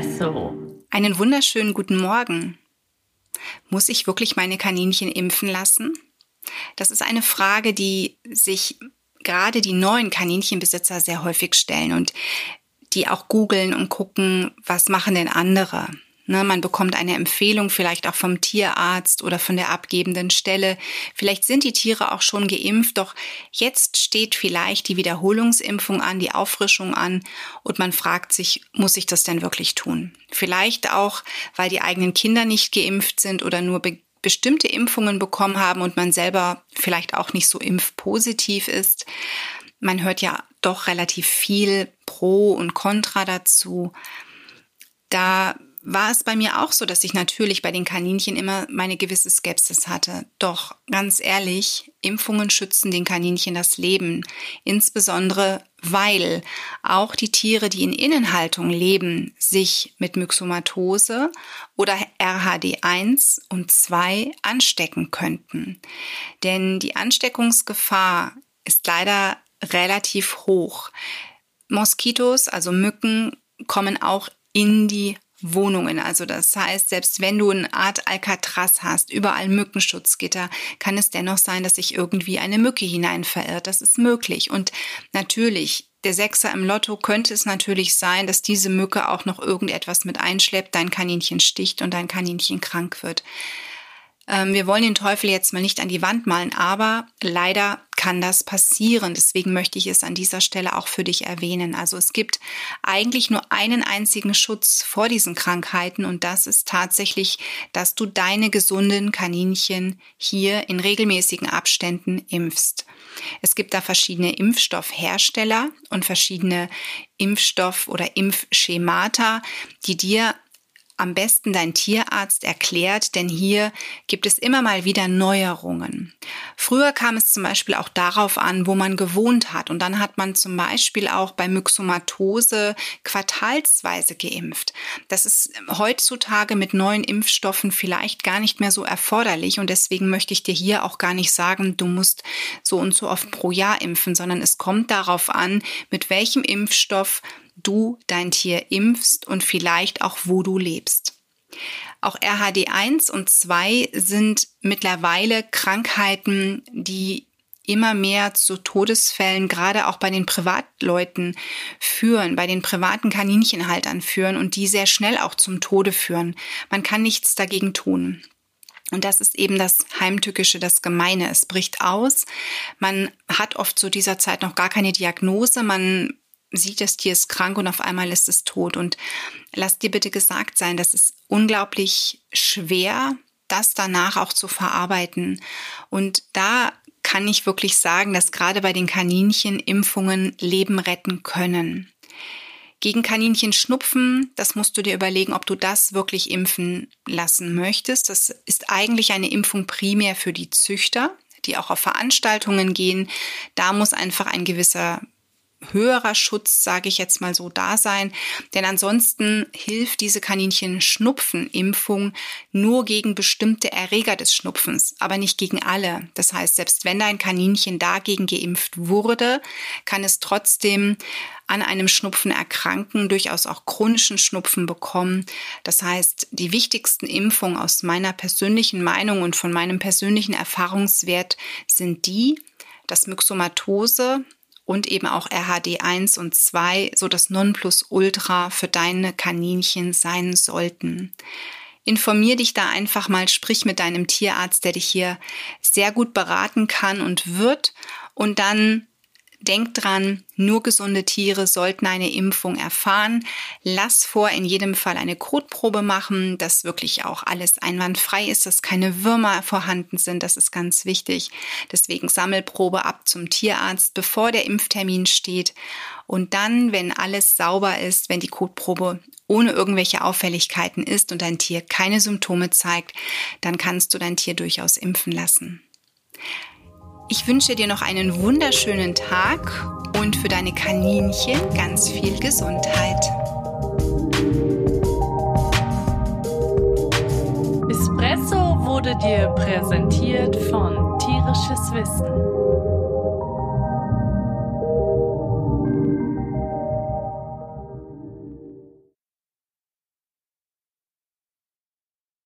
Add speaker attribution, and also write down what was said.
Speaker 1: Espresso.
Speaker 2: Einen wunderschönen guten Morgen. Muss ich wirklich meine Kaninchen impfen lassen? Das ist eine Frage, die sich gerade die neuen Kaninchenbesitzer sehr häufig stellen und die auch googeln und gucken, was machen denn andere? Ne, man bekommt eine Empfehlung vielleicht auch vom Tierarzt oder von der abgebenden Stelle. Vielleicht sind die Tiere auch schon geimpft, doch jetzt steht vielleicht die Wiederholungsimpfung an, die Auffrischung an und man fragt sich, muss ich das denn wirklich tun? Vielleicht auch, weil die eigenen Kinder nicht geimpft sind oder nur be bestimmte Impfungen bekommen haben und man selber vielleicht auch nicht so impfpositiv ist. Man hört ja doch relativ viel Pro und Contra dazu. Da war es bei mir auch so, dass ich natürlich bei den Kaninchen immer meine gewisse Skepsis hatte. Doch ganz ehrlich, Impfungen schützen den Kaninchen das Leben, insbesondere weil auch die Tiere, die in Innenhaltung leben, sich mit Myxomatose oder RHD1 und 2 anstecken könnten. Denn die Ansteckungsgefahr ist leider relativ hoch. Moskitos, also Mücken, kommen auch in die Wohnungen. Also das heißt, selbst wenn du eine Art Alcatraz hast, überall Mückenschutzgitter, kann es dennoch sein, dass sich irgendwie eine Mücke hinein verirrt. Das ist möglich. Und natürlich, der Sechser im Lotto könnte es natürlich sein, dass diese Mücke auch noch irgendetwas mit einschleppt, dein Kaninchen sticht und dein Kaninchen krank wird. Ähm, wir wollen den Teufel jetzt mal nicht an die Wand malen, aber leider kann das passieren. Deswegen möchte ich es an dieser Stelle auch für dich erwähnen. Also es gibt eigentlich nur einen einzigen Schutz vor diesen Krankheiten und das ist tatsächlich, dass du deine gesunden Kaninchen hier in regelmäßigen Abständen impfst. Es gibt da verschiedene Impfstoffhersteller und verschiedene Impfstoff- oder Impfschemata, die dir am besten dein Tierarzt erklärt, denn hier gibt es immer mal wieder Neuerungen. Früher kam es zum Beispiel auch darauf an, wo man gewohnt hat und dann hat man zum Beispiel auch bei Myxomatose quartalsweise geimpft. Das ist heutzutage mit neuen Impfstoffen vielleicht gar nicht mehr so erforderlich und deswegen möchte ich dir hier auch gar nicht sagen, du musst so und so oft pro Jahr impfen, sondern es kommt darauf an, mit welchem Impfstoff du dein Tier impfst und vielleicht auch wo du lebst. Auch RHD1 und 2 sind mittlerweile Krankheiten, die immer mehr zu Todesfällen, gerade auch bei den Privatleuten führen, bei den privaten Kaninchenhaltern führen und die sehr schnell auch zum Tode führen. Man kann nichts dagegen tun. Und das ist eben das Heimtückische, das Gemeine. Es bricht aus. Man hat oft zu dieser Zeit noch gar keine Diagnose. Man sieht, das Tier ist krank und auf einmal ist es tot. Und lass dir bitte gesagt sein, das ist unglaublich schwer, das danach auch zu verarbeiten. Und da kann ich wirklich sagen, dass gerade bei den Kaninchen Impfungen Leben retten können. Gegen Kaninchen Schnupfen, das musst du dir überlegen, ob du das wirklich impfen lassen möchtest. Das ist eigentlich eine Impfung primär für die Züchter, die auch auf Veranstaltungen gehen. Da muss einfach ein gewisser höherer Schutz, sage ich jetzt mal so, da sein. Denn ansonsten hilft diese Kaninchen-Schnupfen-Impfung nur gegen bestimmte Erreger des Schnupfens, aber nicht gegen alle. Das heißt, selbst wenn dein Kaninchen dagegen geimpft wurde, kann es trotzdem an einem Schnupfen erkranken, durchaus auch chronischen Schnupfen bekommen. Das heißt, die wichtigsten Impfungen aus meiner persönlichen Meinung und von meinem persönlichen Erfahrungswert sind die, dass Myxomatose, und eben auch RHD1 und 2 so das Nonplusultra für deine Kaninchen sein sollten. Informier dich da einfach mal, sprich mit deinem Tierarzt, der dich hier sehr gut beraten kann und wird und dann Denk dran, nur gesunde Tiere sollten eine Impfung erfahren. Lass vor in jedem Fall eine Kotprobe machen, dass wirklich auch alles einwandfrei ist, dass keine Würmer vorhanden sind. Das ist ganz wichtig. Deswegen Sammelprobe ab zum Tierarzt, bevor der Impftermin steht. Und dann, wenn alles sauber ist, wenn die Kotprobe ohne irgendwelche Auffälligkeiten ist und dein Tier keine Symptome zeigt, dann kannst du dein Tier durchaus impfen lassen. Ich wünsche dir noch einen wunderschönen Tag und für deine Kaninchen ganz viel Gesundheit.
Speaker 1: Espresso wurde dir präsentiert von Tierisches Wissen.